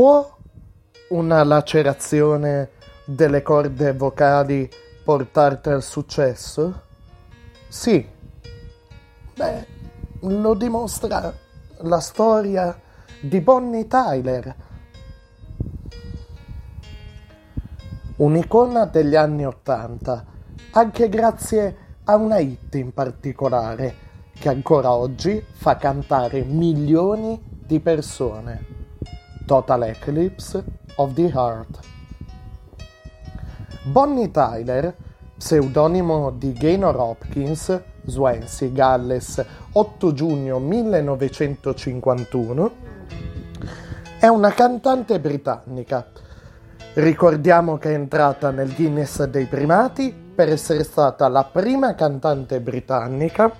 Può una lacerazione delle corde vocali portarti al successo? Sì. Beh, lo dimostra la storia di Bonnie Tyler, un'icona degli anni Ottanta, anche grazie a una hit in particolare che ancora oggi fa cantare milioni di persone. Total Eclipse of the Heart. Bonnie Tyler, pseudonimo di Gaynor Hopkins, Swansea, Galles, 8 giugno 1951, è una cantante britannica. Ricordiamo che è entrata nel Guinness dei primati per essere stata la prima cantante britannica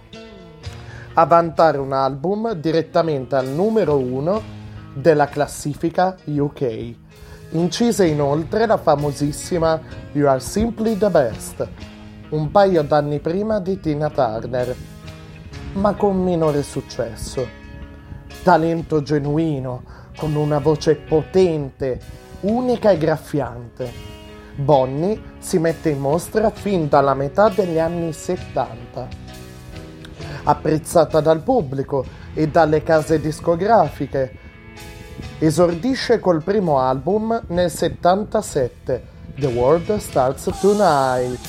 a vantare un album direttamente al numero uno della classifica UK. Incise inoltre la famosissima You Are Simply the Best, un paio d'anni prima di Tina Turner, ma con minore successo. Talento genuino, con una voce potente, unica e graffiante. Bonnie si mette in mostra fin dalla metà degli anni 70 apprezzata dal pubblico e dalle case discografiche. Esordisce col primo album nel 77, The World Starts Tonight.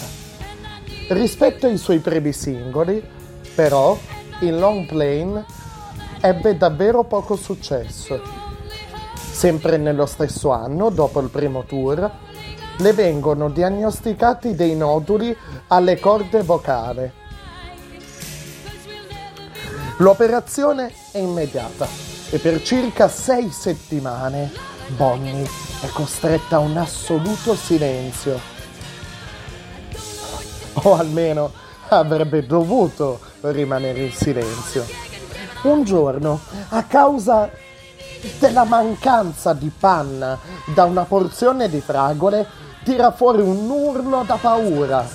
Rispetto ai suoi primi singoli, però, in Long Plane ebbe davvero poco successo. Sempre nello stesso anno, dopo il primo tour, le vengono diagnosticati dei noduli alle corde vocali L'operazione è immediata e per circa sei settimane Bonnie è costretta a un assoluto silenzio. O almeno avrebbe dovuto rimanere in silenzio. Un giorno, a causa della mancanza di panna da una porzione di fragole, tira fuori un urlo da paura,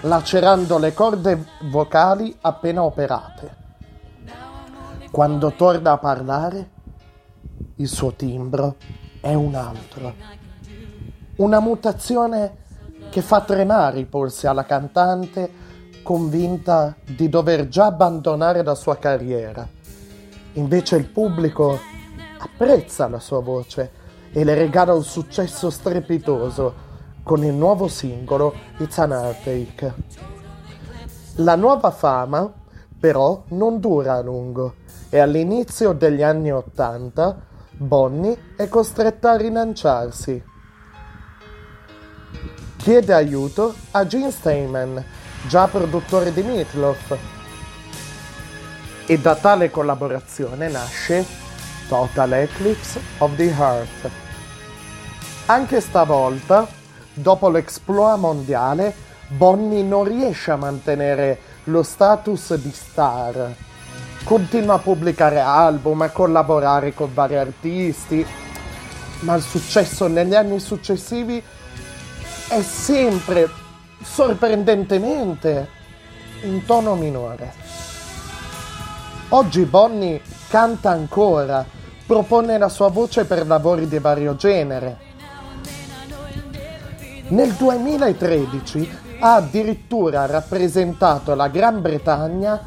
lacerando le corde vocali appena operate. Quando torna a parlare, il suo timbro è un altro. Una mutazione che fa tremare i polsi alla cantante convinta di dover già abbandonare la sua carriera. Invece il pubblico apprezza la sua voce e le regala un successo strepitoso con il nuovo singolo It's an Heartache. La nuova fama però non dura a lungo e all'inizio degli anni Ottanta Bonnie è costretta a rilanciarsi. Chiede aiuto a Gene Steinman, già produttore di Meatloaf, e da tale collaborazione nasce Total Eclipse of the Heart. Anche stavolta, dopo l'exploit mondiale, Bonnie non riesce a mantenere lo status di star continua a pubblicare album, a collaborare con vari artisti, ma il successo negli anni successivi è sempre sorprendentemente in tono minore. Oggi Bonnie canta ancora, propone la sua voce per lavori di vario genere. Nel 2013 ha addirittura rappresentato la Gran Bretagna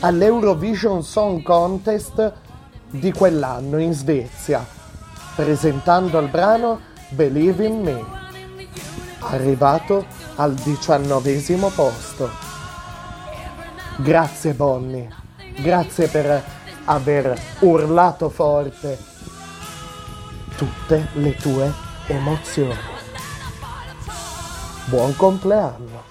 all'Eurovision Song Contest di quell'anno in Svezia, presentando il brano Believe in Me, arrivato al diciannovesimo posto. Grazie Bonnie, grazie per aver urlato forte tutte le tue emozioni. Buon compleanno!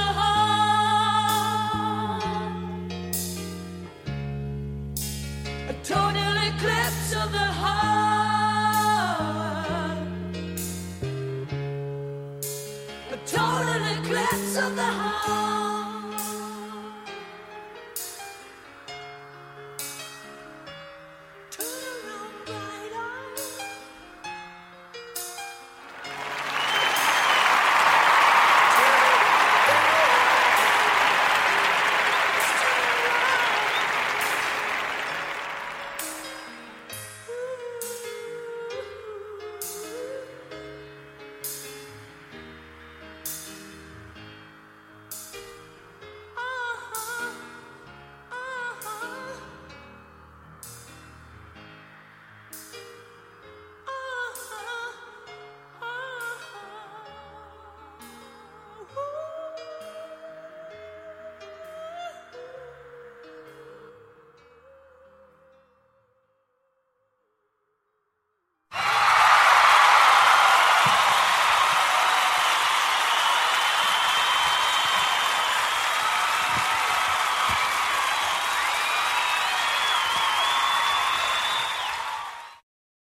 the heart. A total eclipse of the heart.